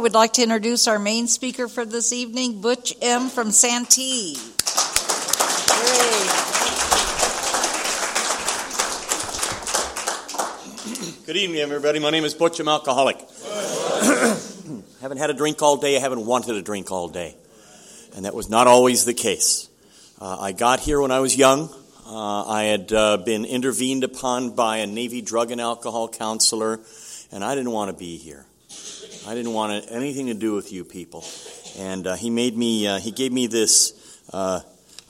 I would like to introduce our main speaker for this evening, Butch M. from Santee. Good evening, everybody. My name is Butch. I'm alcoholic. haven't had a drink all day. I haven't wanted a drink all day. And that was not always the case. Uh, I got here when I was young. Uh, I had uh, been intervened upon by a Navy drug and alcohol counselor, and I didn't want to be here. I didn't want anything to do with you people. And uh, he made me, uh, he gave me this uh,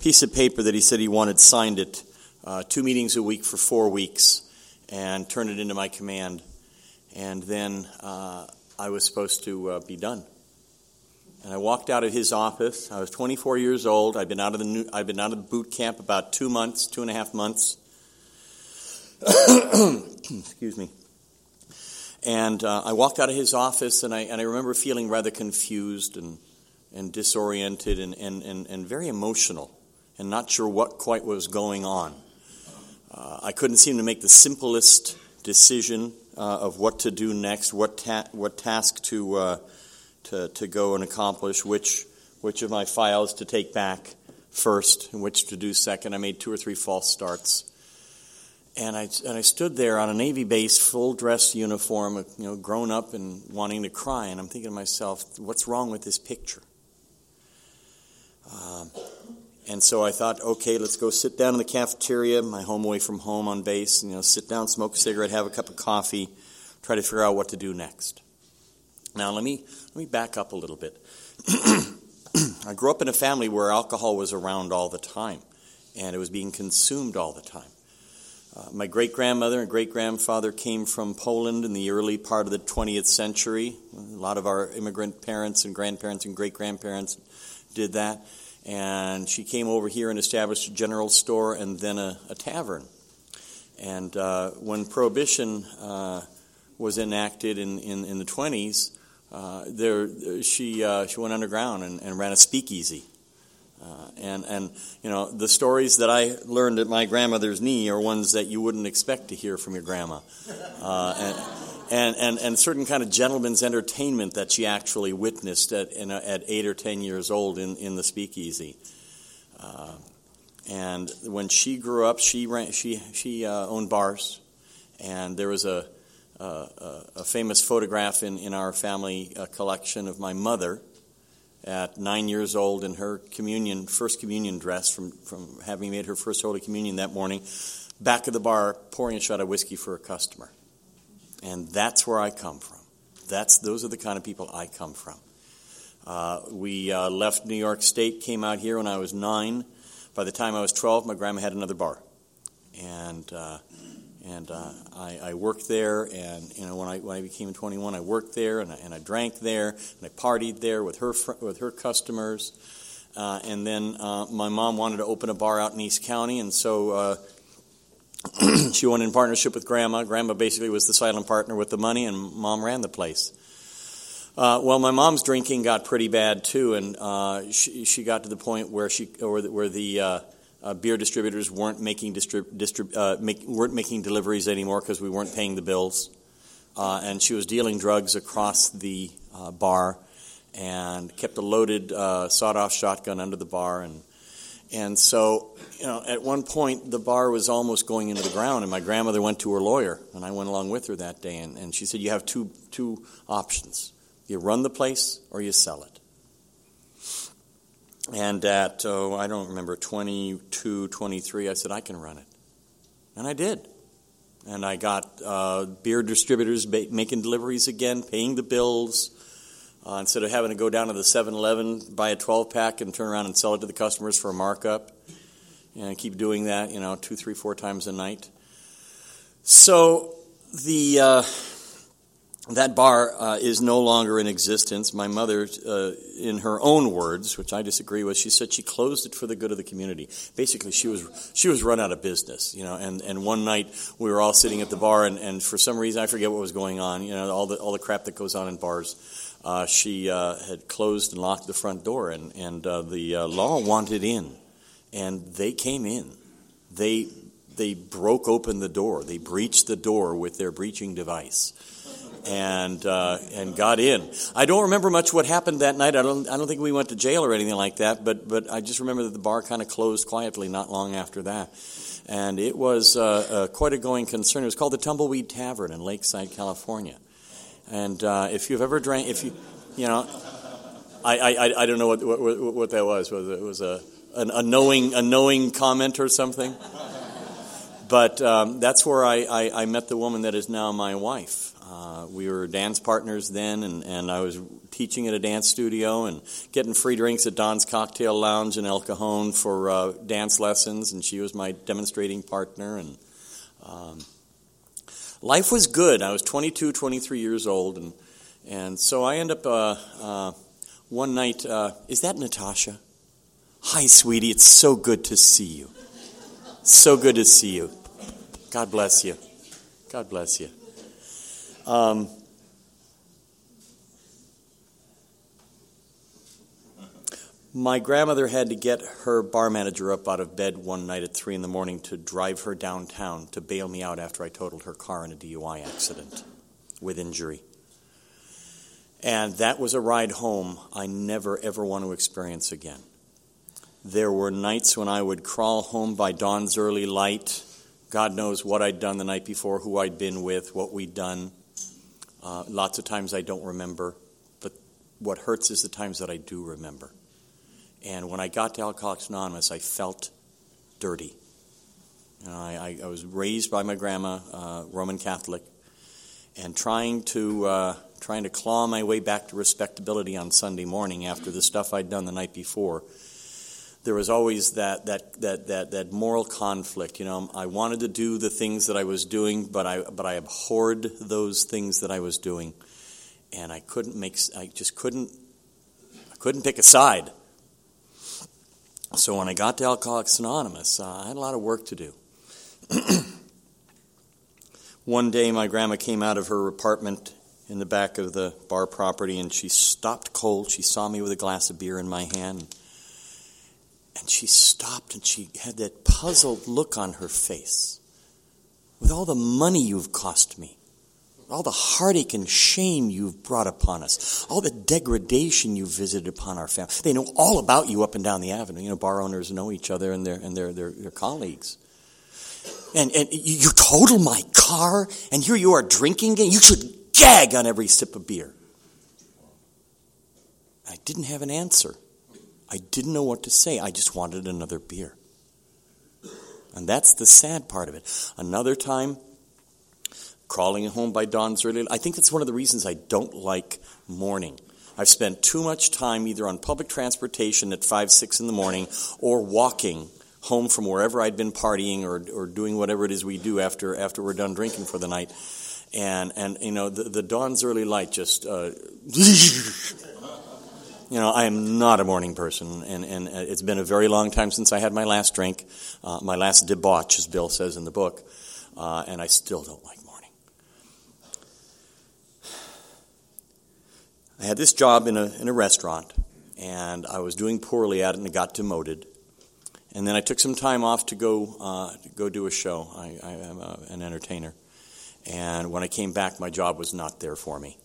piece of paper that he said he wanted signed it uh, two meetings a week for four weeks and turned it into my command. And then uh, I was supposed to uh, be done. And I walked out of his office. I was 24 years old. I'd been out of the new, I'd been out of the boot camp about two months, two and a half months. Excuse me. And uh, I walked out of his office, and I, and I remember feeling rather confused and, and disoriented and, and, and, and very emotional and not sure what quite was going on. Uh, I couldn't seem to make the simplest decision uh, of what to do next, what, ta- what task to, uh, to, to go and accomplish, which, which of my files to take back first and which to do second. I made two or three false starts and I, and I stood there on a Navy base, full dress uniform, you know, grown up and wanting to cry. And I'm thinking to myself, what's wrong with this picture? Um, and so I thought, okay, let's go sit down in the cafeteria, my home away from home on base, and, you know, sit down, smoke a cigarette, have a cup of coffee, try to figure out what to do next. Now, let me, let me back up a little bit. I grew up in a family where alcohol was around all the time, and it was being consumed all the time. Uh, my great grandmother and great grandfather came from Poland in the early part of the 20th century. A lot of our immigrant parents and grandparents and great grandparents did that. And she came over here and established a general store and then a, a tavern. And uh, when Prohibition uh, was enacted in, in, in the 20s, uh, there, she, uh, she went underground and, and ran a speakeasy. Uh, and, and, you know, the stories that I learned at my grandmother's knee are ones that you wouldn't expect to hear from your grandma. Uh, and, and, and, and, certain kind of gentleman's entertainment that she actually witnessed at, a, at eight or ten years old in, in the speakeasy. Uh, and when she grew up, she, ran, she, she uh, owned bars. And there was a, a, a famous photograph in, in our family uh, collection of my mother at nine years old in her communion, first communion dress from, from having made her first Holy Communion that morning, back of the bar pouring a shot of whiskey for a customer. And that's where I come from. That's, those are the kind of people I come from. Uh, we uh, left New York State, came out here when I was nine. By the time I was 12, my grandma had another bar. And uh, and uh, I, I, worked there. And you know, when I when I became 21, I worked there, and I, and I drank there, and I partied there with her with her customers. Uh, and then uh, my mom wanted to open a bar out in East County, and so uh, she went in partnership with Grandma. Grandma basically was the silent partner with the money, and Mom ran the place. Uh, well, my mom's drinking got pretty bad too, and uh, she, she got to the point where she, or the, where the uh, uh, beer distributors weren't making distrib- distrib- uh, make, weren't making deliveries anymore because we weren't paying the bills, uh, and she was dealing drugs across the uh, bar, and kept a loaded uh, sawed-off shotgun under the bar, and and so you know at one point the bar was almost going into the ground, and my grandmother went to her lawyer, and I went along with her that day, and, and she said you have two two options: you run the place or you sell it. And at, oh, I don't remember, 22, 23, I said, I can run it. And I did. And I got uh, beer distributors ba- making deliveries again, paying the bills. Uh, instead of having to go down to the 7 Eleven, buy a 12 pack, and turn around and sell it to the customers for a markup. And keep doing that, you know, two, three, four times a night. So the. Uh, that bar uh, is no longer in existence. My mother, uh, in her own words, which I disagree with, she said she closed it for the good of the community. Basically, she was she was run out of business, you know. And, and one night we were all sitting at the bar, and, and for some reason I forget what was going on, you know, all the all the crap that goes on in bars. Uh, she uh, had closed and locked the front door, and and uh, the uh, law wanted in, and they came in. They they broke open the door. They breached the door with their breaching device and uh, and got in. I don't remember much what happened that night. I don't I don't think we went to jail or anything like that. But but I just remember that the bar kind of closed quietly not long after that, and it was uh, uh, quite a going concern. It was called the Tumbleweed Tavern in Lakeside, California. And uh, if you've ever drank, if you you know, I I, I don't know what, what what that was. Was it was a an, a knowing a knowing comment or something? But um, that's where I, I, I, met the woman that is now my wife. Uh, we were dance partners then, and, and I was teaching at a dance studio and getting free drinks at Don's Cocktail Lounge in El Cajon for uh, dance lessons, and she was my demonstrating partner. And um, life was good. I was 22, 23 years old, and and so I end up uh, uh one night. Uh, is that Natasha? Hi, sweetie. It's so good to see you. So good to see you. God bless you. God bless you. Um, my grandmother had to get her bar manager up out of bed one night at 3 in the morning to drive her downtown to bail me out after I totaled her car in a DUI accident with injury. And that was a ride home I never, ever want to experience again. There were nights when I would crawl home by dawn's early light God knows what I'd done the night before, who I'd been with, what we'd done. Uh, lots of times I don't remember, but what hurts is the times that I do remember. And when I got to Alcoholics Anonymous, I felt dirty. I, I, was raised by my grandma, uh, Roman Catholic, and trying to uh, trying to claw my way back to respectability on Sunday morning after the stuff I'd done the night before there was always that, that, that, that, that moral conflict. You know, I wanted to do the things that I was doing, but I, but I abhorred those things that I was doing. And I couldn't make, I just couldn't, I couldn't pick a side. So when I got to Alcoholics Anonymous, uh, I had a lot of work to do. One day, my grandma came out of her apartment in the back of the bar property and she stopped cold. She saw me with a glass of beer in my hand. And she stopped and she had that puzzled look on her face. With all the money you've cost me, all the heartache and shame you've brought upon us, all the degradation you've visited upon our family. They know all about you up and down the avenue. You know, bar owners know each other and their, and their, their, their colleagues. And, and you, you total my car, and here you are drinking again. You should gag on every sip of beer. I didn't have an answer. I didn't know what to say. I just wanted another beer. And that's the sad part of it. Another time, crawling home by dawn's early. I think that's one of the reasons I don't like morning. I've spent too much time either on public transportation at 5, 6 in the morning or walking home from wherever I'd been partying or, or doing whatever it is we do after, after we're done drinking for the night. And, and you know, the, the dawn's early light just uh, you know, I am not a morning person, and, and it's been a very long time since I had my last drink, uh, my last debauch, as Bill says in the book, uh, and I still don't like morning. I had this job in a, in a restaurant, and I was doing poorly at it, and got demoted. And then I took some time off to go uh, to go do a show. I, I am a, an entertainer, and when I came back, my job was not there for me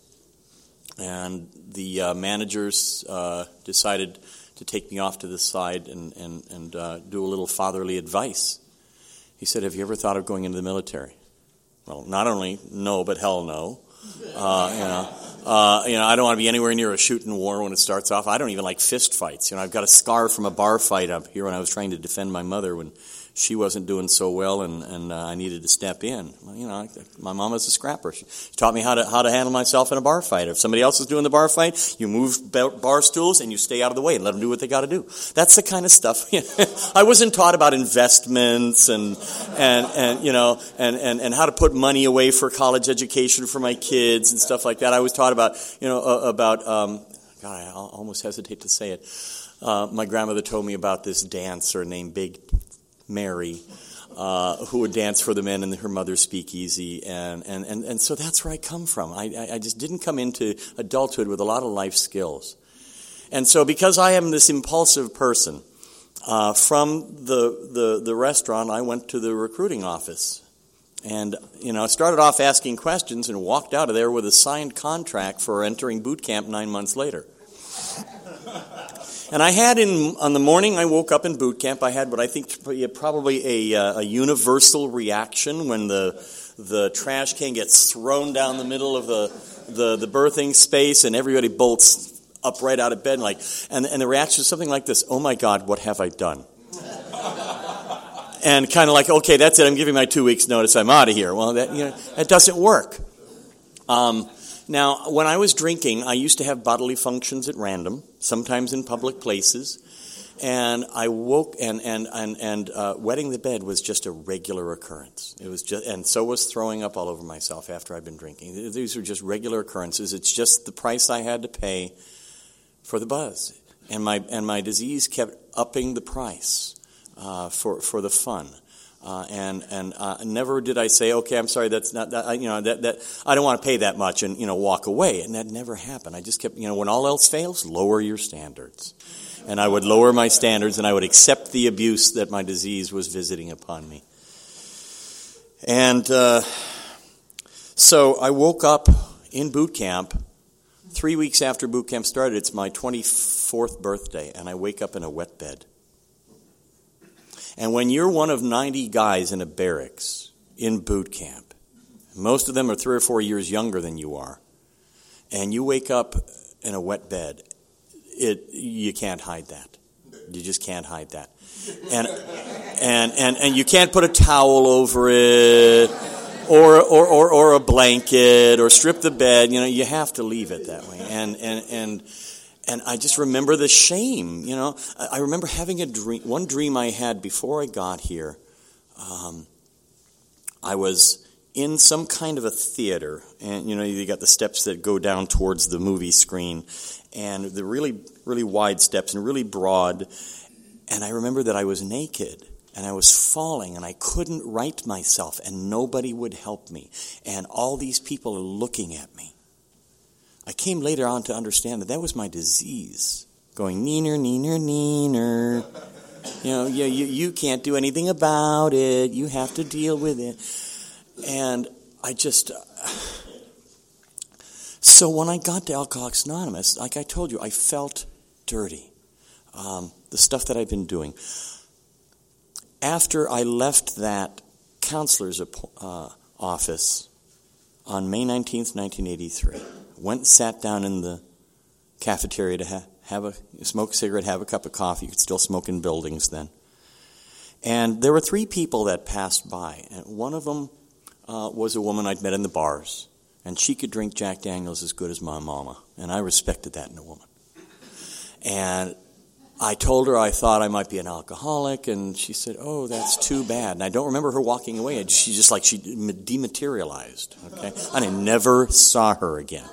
and the uh, managers uh, decided to take me off to the side and, and, and uh, do a little fatherly advice. He said, Have you ever thought of going into the military? Well, not only no, but hell no. Uh, you know, uh, you know, I don't want to be anywhere near a shooting war when it starts off. I don't even like fist fights. You know, I've got a scar from a bar fight up here when I was trying to defend my mother when she wasn't doing so well, and, and uh, I needed to step in. Well, you know, my mom was a scrapper. She taught me how to how to handle myself in a bar fight. If somebody else is doing the bar fight, you move bar stools and you stay out of the way and let them do what they got to do. That's the kind of stuff. I wasn't taught about investments and and and you know and, and and how to put money away for college education for my kids and stuff like that. I was taught about you know about um, God, I almost hesitate to say it. Uh, my grandmother told me about this dancer named Big Mary, uh, who would dance for the men in her mother's speakeasy. And, and, and, and so that's where I come from. I, I just didn't come into adulthood with a lot of life skills. And so because I am this impulsive person, uh, from the, the, the restaurant, I went to the recruiting office. And, you know, I started off asking questions and walked out of there with a signed contract for entering boot camp nine months later. And I had in on the morning I woke up in boot camp. I had what I think probably a, uh, a universal reaction when the the trash can gets thrown down the middle of the the, the berthing space and everybody bolts up right out of bed like and and the reaction is something like this: Oh my God, what have I done? and kind of like, okay, that's it. I'm giving my two weeks notice. I'm out of here. Well, that you know that doesn't work. Um, now, when I was drinking, I used to have bodily functions at random, sometimes in public places. And I woke, and, and, and, and uh, wetting the bed was just a regular occurrence. It was just, and so was throwing up all over myself after I'd been drinking. These were just regular occurrences. It's just the price I had to pay for the buzz. And my, and my disease kept upping the price uh, for, for the fun. Uh, and and uh, never did I say, okay, I'm sorry, that's not that. You know that that I don't want to pay that much, and you know walk away. And that never happened. I just kept, you know, when all else fails, lower your standards. And I would lower my standards, and I would accept the abuse that my disease was visiting upon me. And uh, so I woke up in boot camp. Three weeks after boot camp started, it's my 24th birthday, and I wake up in a wet bed. And when you're one of 90 guys in a barracks in boot camp, most of them are three or four years younger than you are, and you wake up in a wet bed, it, you can't hide that. You just can't hide that. And, and, and, and you can't put a towel over it or, or, or, or a blanket or strip the bed. You know, you have to leave it that way. And, and, and, and I just remember the shame. You know, I remember having a dream. One dream I had before I got here. Um, I was in some kind of a theater, and you know, you got the steps that go down towards the movie screen, and the really, really wide steps and really broad. And I remember that I was naked and I was falling and I couldn't right myself, and nobody would help me, and all these people are looking at me. I came later on to understand that that was my disease, going neener, neener, neener. You know, you, you, you can't do anything about it. You have to deal with it. And I just. So when I got to Alcoholics Anonymous, like I told you, I felt dirty. Um, the stuff that I've been doing. After I left that counselor's uh, office on May 19th, 1983, went and sat down in the cafeteria to ha- have a smoke a cigarette, have a cup of coffee. You could still smoke in buildings then. And there were three people that passed by, and one of them uh, was a woman I'd met in the bars, and she could drink Jack Daniels as good as my mama, and I respected that in a woman. And I told her I thought I might be an alcoholic, and she said, "Oh, that's too bad." And I don't remember her walking away. She just like she dematerialized. Okay, and I never saw her again.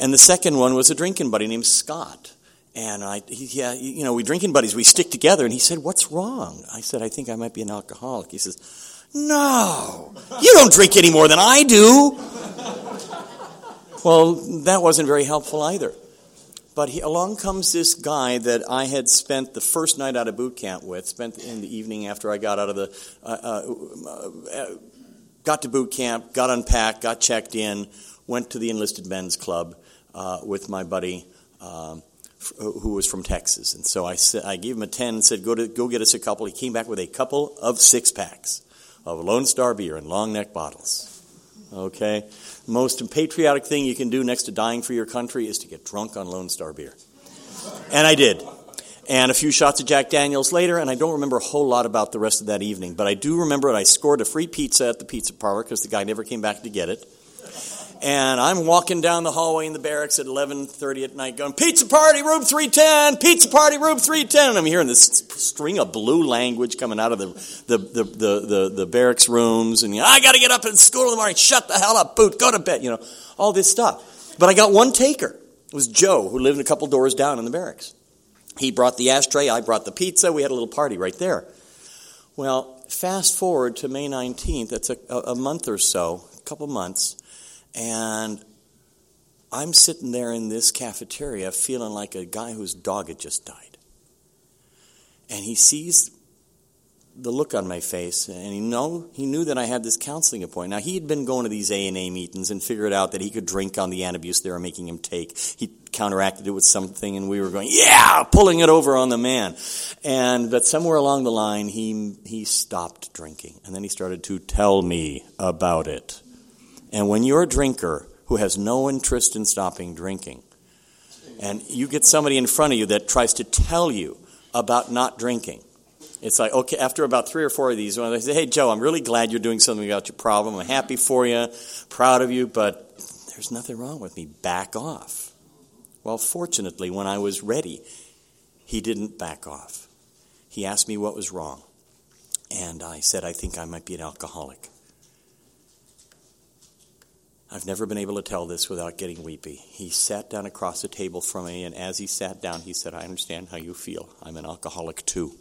And the second one was a drinking buddy named Scott. And I, he, yeah, you know, we drinking buddies, we stick together. And he said, What's wrong? I said, I think I might be an alcoholic. He says, No, you don't drink any more than I do. well, that wasn't very helpful either. But he, along comes this guy that I had spent the first night out of boot camp with, spent in the evening after I got out of the, uh, uh, uh, got to boot camp, got unpacked, got checked in, went to the enlisted men's club uh, with my buddy um, who was from Texas. And so I, said, I gave him a 10 and said, go, to, go get us a couple. He came back with a couple of six packs of Lone Star beer in long neck bottles. Okay? Most patriotic thing you can do next to dying for your country is to get drunk on Lone Star beer. And I did. And a few shots of Jack Daniels later, and I don't remember a whole lot about the rest of that evening. But I do remember that I scored a free pizza at the pizza parlor because the guy never came back to get it and I'm walking down the hallway in the barracks at 11:30 at night, going pizza party room 310, pizza party room 310, and I'm hearing this string of blue language coming out of the the the the, the, the barracks rooms, and you know, I got to get up at school in the morning. Shut the hell up, boot. Go to bed. You know all this stuff. But I got one taker. It was Joe, who lived a couple doors down in the barracks. He brought the ashtray. I brought the pizza. We had a little party right there. Well, fast forward to May 19th. That's a, a month or so, a couple months and I'm sitting there in this cafeteria feeling like a guy whose dog had just died. And he sees the look on my face, and he know he knew that I had this counseling appointment. Now he had been going to these A and A meetings and figured out that he could drink on the antabuse they were making him take. He counteracted it with something, and we were going, yeah, pulling it over on the man. And but somewhere along the line, he he stopped drinking, and then he started to tell me about it. And when you're a drinker who has no interest in stopping drinking, and you get somebody in front of you that tries to tell you about not drinking it's like, okay, after about three or four of these, they say, hey, Joe, I'm really glad you're doing something about your problem. I'm happy for you, proud of you, but there's nothing wrong with me. Back off. Well, fortunately, when I was ready, he didn't back off. He asked me what was wrong. And I said, I think I might be an alcoholic. I've never been able to tell this without getting weepy. He sat down across the table from me, and as he sat down, he said, I understand how you feel. I'm an alcoholic too.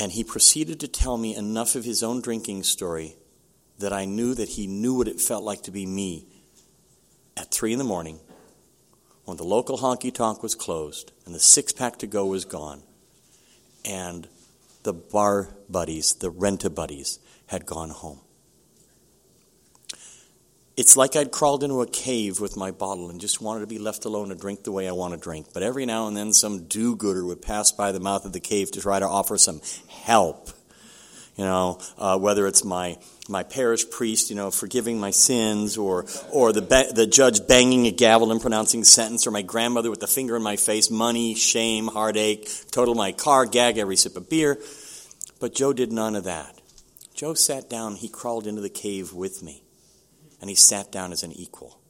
And he proceeded to tell me enough of his own drinking story that I knew that he knew what it felt like to be me at three in the morning when the local honky tonk was closed and the six pack to go was gone and the bar buddies, the rent a buddies, had gone home. It's like I'd crawled into a cave with my bottle and just wanted to be left alone to drink the way I want to drink. But every now and then, some do gooder would pass by the mouth of the cave to try to offer some help. You know, uh, whether it's my my parish priest, you know, forgiving my sins, or or the ba- the judge banging a gavel and pronouncing sentence, or my grandmother with the finger in my face, money, shame, heartache, total my car, gag every sip of beer. But Joe did none of that. Joe sat down. He crawled into the cave with me and he sat down as an equal.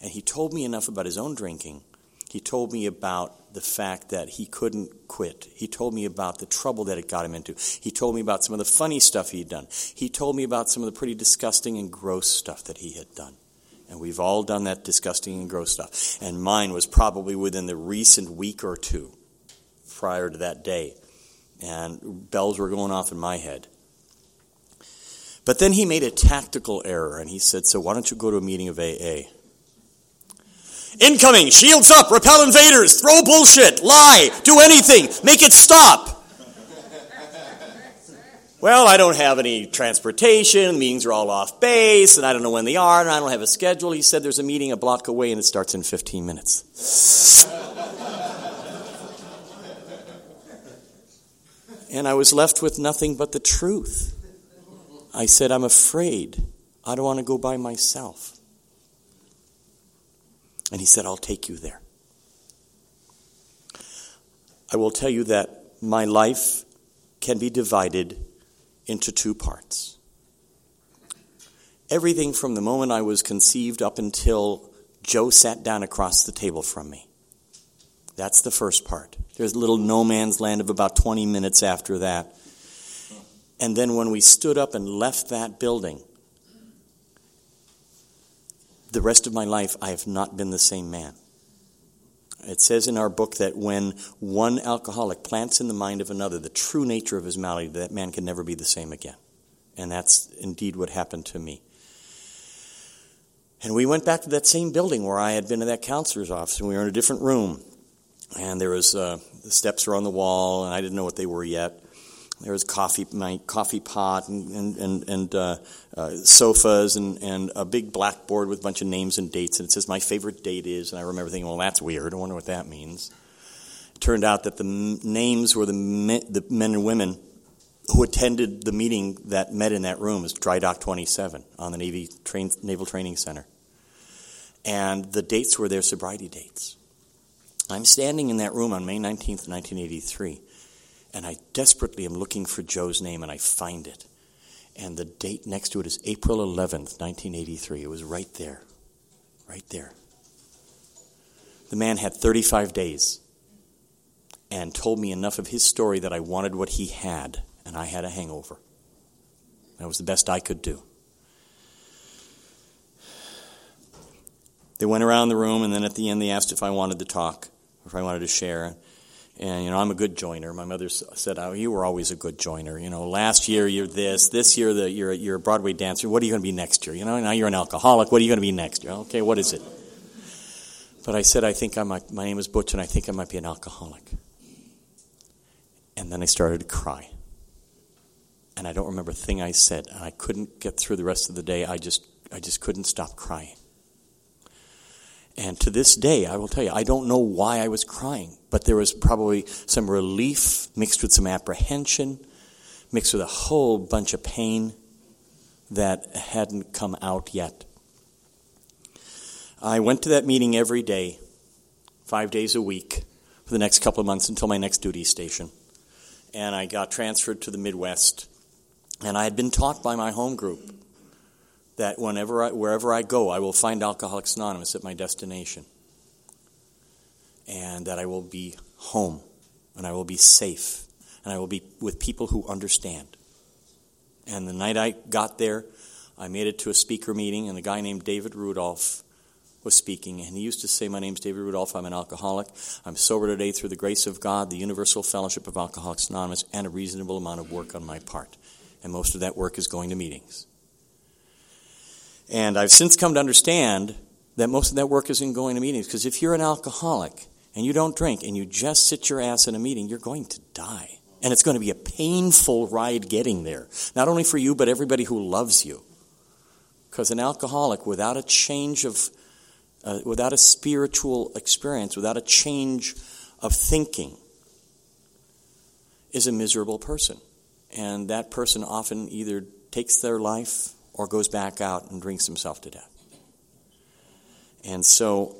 And he told me enough about his own drinking. He told me about the fact that he couldn't quit. He told me about the trouble that it got him into. He told me about some of the funny stuff he'd done. He told me about some of the pretty disgusting and gross stuff that he had done. And we've all done that disgusting and gross stuff. And mine was probably within the recent week or two prior to that day. And bells were going off in my head. But then he made a tactical error and he said, So why don't you go to a meeting of AA? Incoming, shields up, repel invaders, throw bullshit, lie, do anything, make it stop. well, I don't have any transportation, meetings are all off base, and I don't know when they are, and I don't have a schedule. He said there's a meeting a block away and it starts in 15 minutes. and I was left with nothing but the truth. I said, I'm afraid. I don't want to go by myself. And he said, I'll take you there. I will tell you that my life can be divided into two parts. Everything from the moment I was conceived up until Joe sat down across the table from me. That's the first part. There's a little no man's land of about 20 minutes after that and then when we stood up and left that building, the rest of my life, I have not been the same man. It says in our book that when one alcoholic plants in the mind of another the true nature of his malady, that man can never be the same again. And that's indeed what happened to me. And we went back to that same building where I had been in that counselor's office, and we were in a different room. And there was uh, the steps were on the wall, and I didn't know what they were yet. There was coffee, my coffee pot, and and and, uh, uh, sofas, and and a big blackboard with a bunch of names and dates. And it says my favorite date is, and I remember thinking, well, that's weird. I wonder what that means. It turned out that the m- names were the men, the men and women who attended the meeting that met in that room. Is Dry Dock 27 on the Navy Naval Training Center, and the dates were their sobriety dates. I'm standing in that room on May 19th, 1983 and I desperately am looking for Joe's name, and I find it. And the date next to it is April 11th, 1983. It was right there. Right there. The man had 35 days and told me enough of his story that I wanted what he had, and I had a hangover. That was the best I could do. They went around the room, and then at the end, they asked if I wanted to talk, if I wanted to share. And, you know, I'm a good joiner. My mother said, oh, you were always a good joiner. You know, last year you're this, this year the, you're, you're a Broadway dancer. What are you going to be next year? You know, now you're an alcoholic. What are you going to be next year? Okay, what is it? But I said, I think I might, my name is Butch and I think I might be an alcoholic. And then I started to cry. And I don't remember a thing I said. And I couldn't get through the rest of the day. I just, I just couldn't stop crying. And to this day, I will tell you, I don't know why I was crying, but there was probably some relief mixed with some apprehension, mixed with a whole bunch of pain that hadn't come out yet. I went to that meeting every day, five days a week, for the next couple of months until my next duty station. And I got transferred to the Midwest. And I had been taught by my home group that whenever I, wherever I go, I will find Alcoholics Anonymous at my destination. And that I will be home, and I will be safe, and I will be with people who understand. And the night I got there, I made it to a speaker meeting, and a guy named David Rudolph was speaking, and he used to say, My name's David Rudolph, I'm an alcoholic. I'm sober today through the grace of God, the Universal Fellowship of Alcoholics Anonymous, and a reasonable amount of work on my part. And most of that work is going to meetings. And I've since come to understand that most of that work isn't going to meetings, because if you're an alcoholic and you don't drink and you just sit your ass in a meeting, you're going to die. And it's going to be a painful ride getting there. Not only for you, but everybody who loves you. Because an alcoholic, without a change of, uh, without a spiritual experience, without a change of thinking, is a miserable person. And that person often either takes their life or goes back out and drinks himself to death. And so,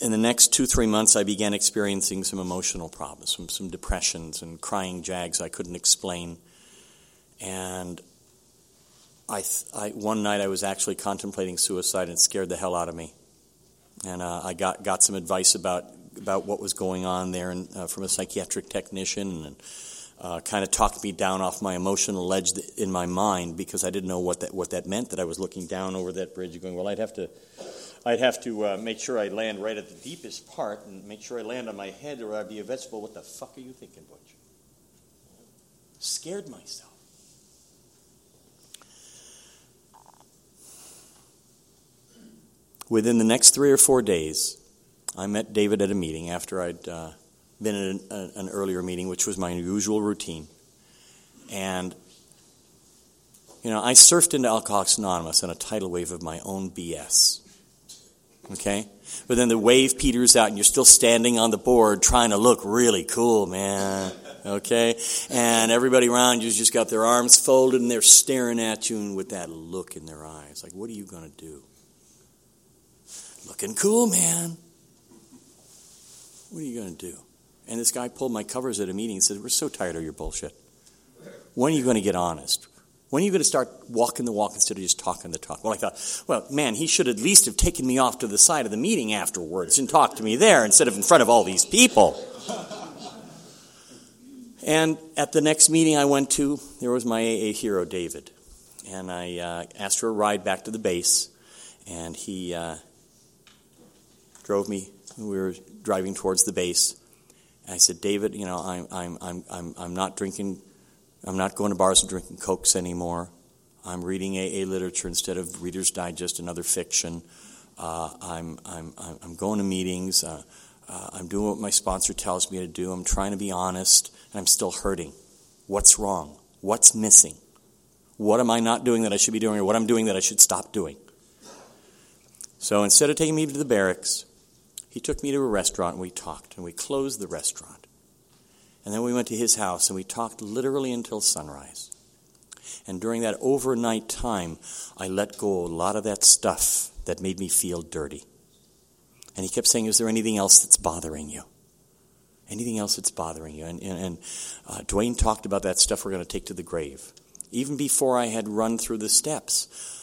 in the next two, three months, I began experiencing some emotional problems, some, some depressions and crying jags I couldn't explain. And I, I, one night I was actually contemplating suicide and scared the hell out of me. And uh, I got, got some advice about, about what was going on there and, uh, from a psychiatric technician. And uh, kind of talked me down off my emotional ledge in my mind because I didn't know what that what that meant. That I was looking down over that bridge, and going, "Well, I'd have to, I'd have to uh, make sure I land right at the deepest part and make sure I land on my head, or I'd be a vegetable." What the fuck are you thinking, Butch? Scared myself. Within the next three or four days, I met David at a meeting after I'd. Uh, been in an, an earlier meeting, which was my usual routine. And, you know, I surfed into Alcoholics Anonymous in a tidal wave of my own BS. Okay? But then the wave peters out and you're still standing on the board trying to look really cool, man. Okay? And everybody around you's just got their arms folded and they're staring at you with that look in their eyes. Like, what are you going to do? Looking cool, man. What are you going to do? And this guy pulled my covers at a meeting and said, We're so tired of your bullshit. When are you going to get honest? When are you going to start walking the walk instead of just talking the talk? Well, I thought, well, man, he should at least have taken me off to the side of the meeting afterwards and talked to me there instead of in front of all these people. and at the next meeting I went to, there was my AA hero, David. And I uh, asked for a ride back to the base, and he uh, drove me. We were driving towards the base. And I said, David, you know, I'm, I'm, I'm, I'm, I'm not drinking, I'm not going to bars and drinking Cokes anymore. I'm reading AA literature instead of Reader's Digest and other fiction. Uh, I'm, I'm, I'm going to meetings. Uh, uh, I'm doing what my sponsor tells me to do. I'm trying to be honest, and I'm still hurting. What's wrong? What's missing? What am I not doing that I should be doing, or what I'm doing that I should stop doing? So instead of taking me to the barracks, he took me to a restaurant and we talked, and we closed the restaurant. And then we went to his house and we talked literally until sunrise. And during that overnight time, I let go a lot of that stuff that made me feel dirty. And he kept saying, Is there anything else that's bothering you? Anything else that's bothering you? And, and, and uh, Dwayne talked about that stuff we're going to take to the grave. Even before I had run through the steps,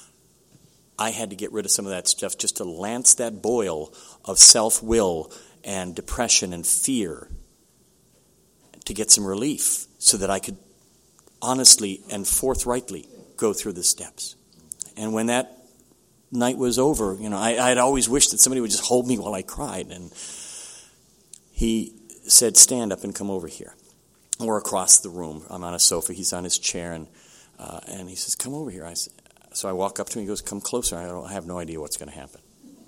I had to get rid of some of that stuff just to lance that boil of self will and depression and fear to get some relief so that I could honestly and forthrightly go through the steps. And when that night was over, you know, I, I'd always wished that somebody would just hold me while I cried. And he said, Stand up and come over here. We're across the room. I'm on a sofa. He's on his chair. And, uh, and he says, Come over here. I said, so I walk up to him. He goes, "Come closer." I, I have no idea what's going to happen.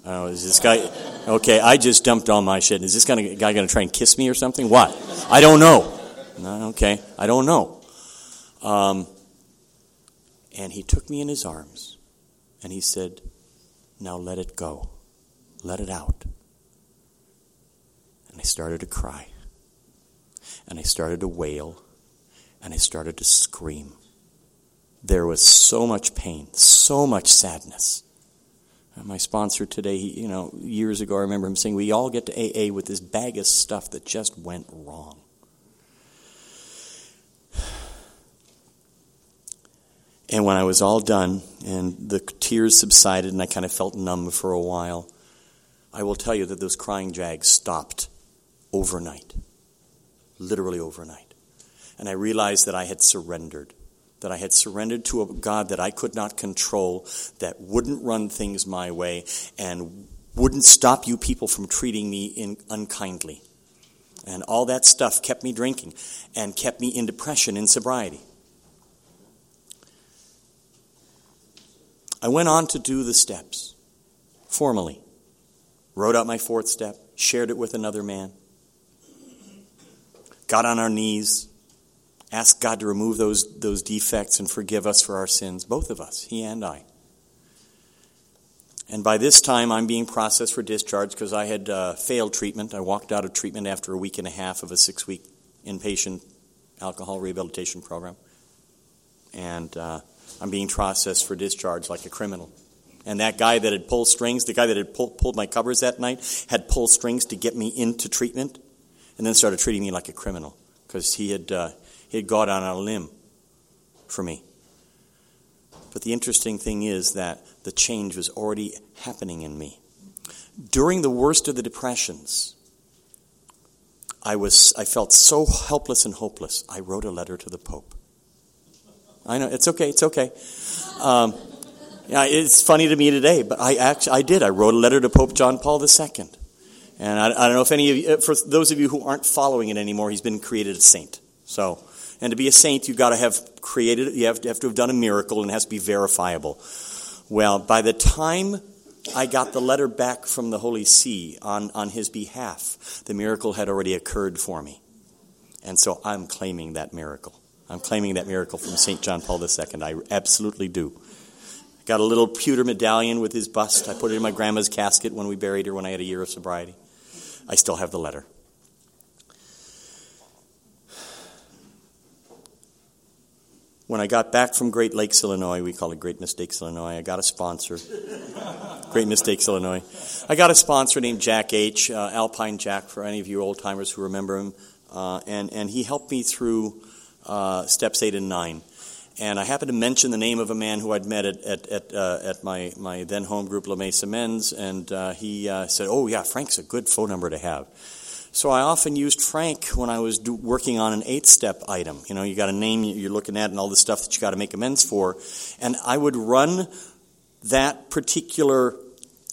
Oh, is this guy okay? I just dumped all my shit. Is this guy, guy going to try and kiss me or something? What? I don't know. No, okay, I don't know. Um, and he took me in his arms and he said, Now let it go. Let it out. And I started to cry. And I started to wail. And I started to scream. There was so much pain, so much sadness. Uh, my sponsor today, he, you know, years ago, I remember him saying, We all get to AA with this bag of stuff that just went wrong. And when I was all done and the tears subsided and I kind of felt numb for a while, I will tell you that those crying jags stopped overnight. Literally overnight. And I realized that I had surrendered. That I had surrendered to a God that I could not control, that wouldn't run things my way, and wouldn't stop you people from treating me in, unkindly. And all that stuff kept me drinking and kept me in depression in sobriety. I went on to do the steps formally. Wrote out my fourth step, shared it with another man, got on our knees, asked God to remove those, those defects and forgive us for our sins, both of us, he and I. And by this time, I'm being processed for discharge because I had uh, failed treatment. I walked out of treatment after a week and a half of a six week inpatient alcohol rehabilitation program. And uh, I'm being processed for discharge like a criminal. And that guy that had pulled strings, the guy that had pull, pulled my covers that night, had pulled strings to get me into treatment and then started treating me like a criminal because he had, uh, he had gone on a limb for me. But the interesting thing is that the change was already happening in me. During the worst of the depressions, I, was, I felt so helpless and hopeless, I wrote a letter to the Pope. I know it's okay. It's okay. Um, yeah, it's funny to me today, but I actually I did. I wrote a letter to Pope John Paul II, and I, I don't know if any of you, for those of you who aren't following it anymore, he's been created a saint. So, and to be a saint, you've got to have created. You have, you have to have done a miracle, and it has to be verifiable. Well, by the time I got the letter back from the Holy See on, on his behalf. The miracle had already occurred for me. And so I'm claiming that miracle. I'm claiming that miracle from St. John Paul II. I absolutely do. Got a little pewter medallion with his bust. I put it in my grandma's casket when we buried her when I had a year of sobriety. I still have the letter. When I got back from Great Lakes, Illinois, we call it Great Mistakes, Illinois, I got a sponsor. Great Mistakes, Illinois. I got a sponsor named Jack H., uh, Alpine Jack, for any of you old timers who remember him. Uh, and, and he helped me through uh, steps eight and nine. And I happened to mention the name of a man who I'd met at, at, at, uh, at my, my then home group, La Mesa Men's, and uh, he uh, said, Oh, yeah, Frank's a good phone number to have. So I often used Frank when I was do, working on an eight step item. You know, you got a name you're looking at and all the stuff that you got to make amends for. And I would run that particular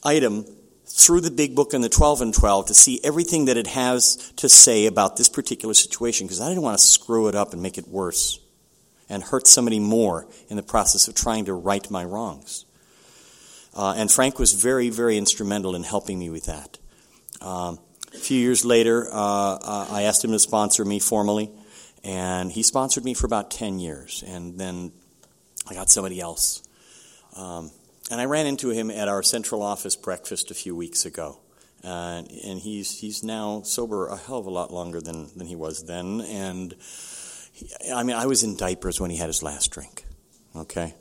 item through the big book and the 12 and 12 to see everything that it has to say about this particular situation because I didn't want to screw it up and make it worse and hurt somebody more in the process of trying to right my wrongs. Uh, and Frank was very, very instrumental in helping me with that. Um, a few years later, uh, uh, I asked him to sponsor me formally, and he sponsored me for about 10 years. And then I got somebody else. Um, and I ran into him at our central office breakfast a few weeks ago. Uh, and he's, he's now sober a hell of a lot longer than, than he was then. And he, I mean, I was in diapers when he had his last drink. Okay?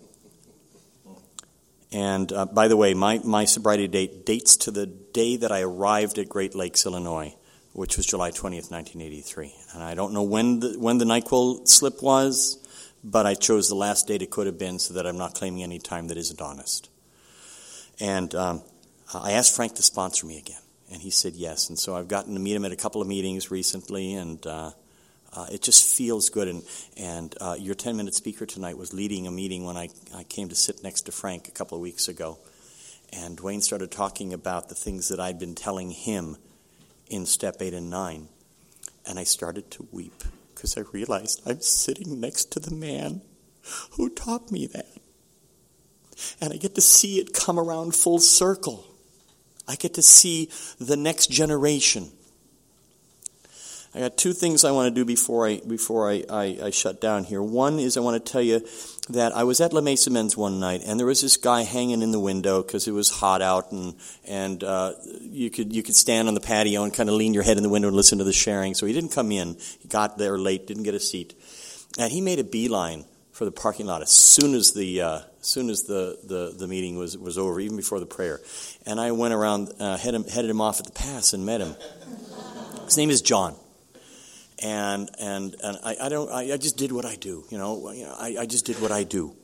And uh, by the way, my, my sobriety date dates to the day that I arrived at Great Lakes, Illinois, which was July 20th, 1983. And I don't know when the, when the NyQuil slip was, but I chose the last date it could have been so that I'm not claiming any time that isn't honest. And um, I asked Frank to sponsor me again, and he said yes. And so I've gotten to meet him at a couple of meetings recently, and uh, uh, it just feels good. And, and uh, your 10 minute speaker tonight was leading a meeting when I, I came to sit next to Frank a couple of weeks ago. And Dwayne started talking about the things that I'd been telling him in step eight and nine. And I started to weep because I realized I'm sitting next to the man who taught me that. And I get to see it come around full circle. I get to see the next generation. I got two things I want to do before I before I, I, I, shut down here. One is I want to tell you that I was at La Mesa Men's one night, and there was this guy hanging in the window because it was hot out, and and uh, you could you could stand on the patio and kind of lean your head in the window and listen to the sharing. So he didn't come in. He got there late, didn't get a seat, and he made a beeline for the parking lot as soon as the uh, as soon as the, the, the meeting was was over, even before the prayer. And I went around, uh, headed, headed him off at the pass, and met him. His name is John and and and I, I don't I, I, just did what I do. You know, I, I just did what I do.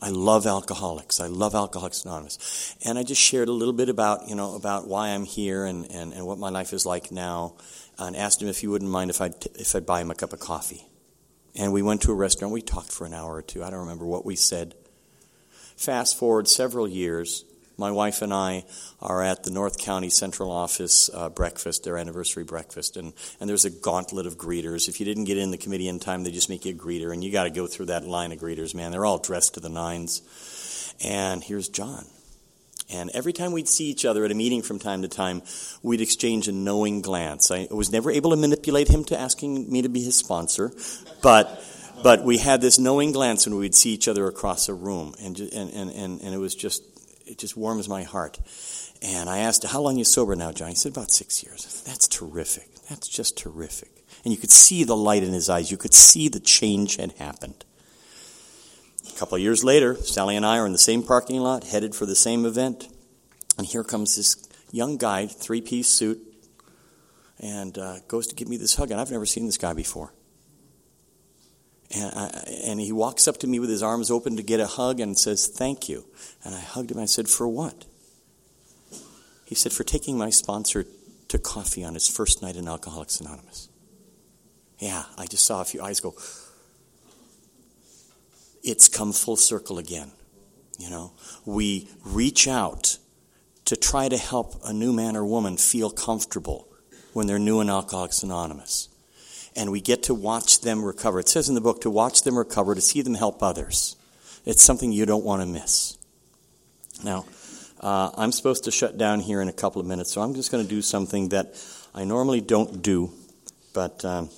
I love alcoholics. I love Alcoholics Anonymous, and I just shared a little bit about you know about why I'm here and, and, and what my life is like now, and asked him if he wouldn't mind if I if I'd buy him a cup of coffee, and we went to a restaurant. We talked for an hour or two. I don't remember what we said. Fast forward several years, my wife and I are at the North County Central Office uh, breakfast, their anniversary breakfast, and, and there's a gauntlet of greeters. If you didn't get in the committee in time, they just make you a greeter, and you got to go through that line of greeters, man. They're all dressed to the nines. And here's John. And every time we'd see each other at a meeting from time to time, we'd exchange a knowing glance. I was never able to manipulate him to asking me to be his sponsor, but but we had this knowing glance when we'd see each other across a room, and and and, and it was just it just warms my heart. And I asked, How long you sober now, John? He said, About six years. That's terrific. That's just terrific. And you could see the light in his eyes. You could see the change had happened. A couple of years later, Sally and I are in the same parking lot, headed for the same event. And here comes this young guy, three piece suit, and uh, goes to give me this hug. And I've never seen this guy before. And, I, and he walks up to me with his arms open to get a hug and says, Thank you. And I hugged him. I said, For what? He said, For taking my sponsor to coffee on his first night in Alcoholics Anonymous. Yeah, I just saw a few eyes go, It's come full circle again. You know, we reach out to try to help a new man or woman feel comfortable when they're new in Alcoholics Anonymous and we get to watch them recover. It says in the book to watch them recover, to see them help others. It's something you don't want to miss. Now, uh, I'm supposed to shut down here in a couple of minutes, so I'm just going to do something that I normally don't do. But um,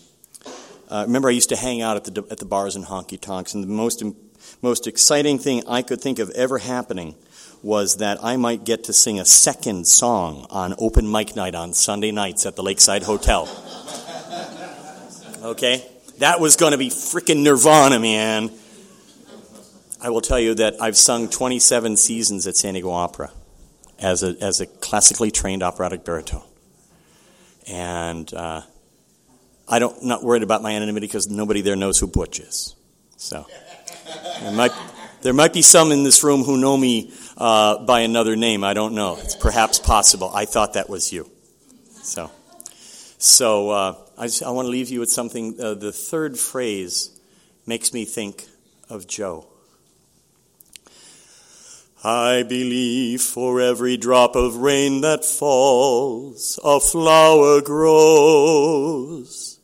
uh, remember, I used to hang out at the at the bars and honky tonks, and the most most exciting thing I could think of ever happening was that I might get to sing a second song on open mic night on Sunday nights at the Lakeside Hotel. Okay? That was going to be freaking nirvana, man. I will tell you that I've sung 27 seasons at San Diego Opera as a, as a classically trained operatic baritone. And uh, I don't not worried about my anonymity because nobody there knows who Butch is. So there might, there might be some in this room who know me uh, by another name. I don't know. It's perhaps possible. I thought that was you. So, so uh, I, just, I want to leave you with something. Uh, the third phrase makes me think of Joe. I believe for every drop of rain that falls, a flower grows.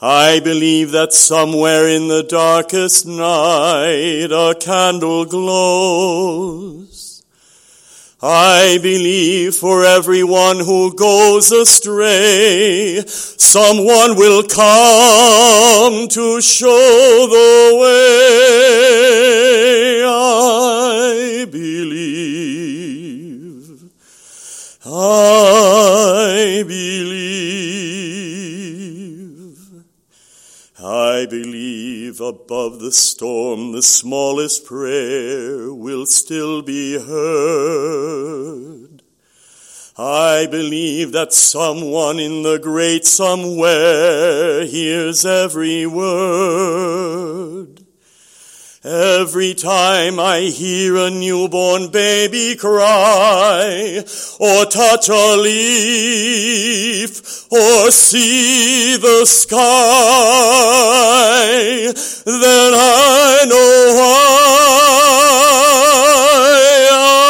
I believe that somewhere in the darkest night a candle glows. I believe for everyone who goes astray, someone will come to show the way. Above the storm the smallest prayer will still be heard. I believe that someone in the great somewhere hears every word. Every time I hear a newborn baby cry, or touch a leaf, or see the sky, then I know why. I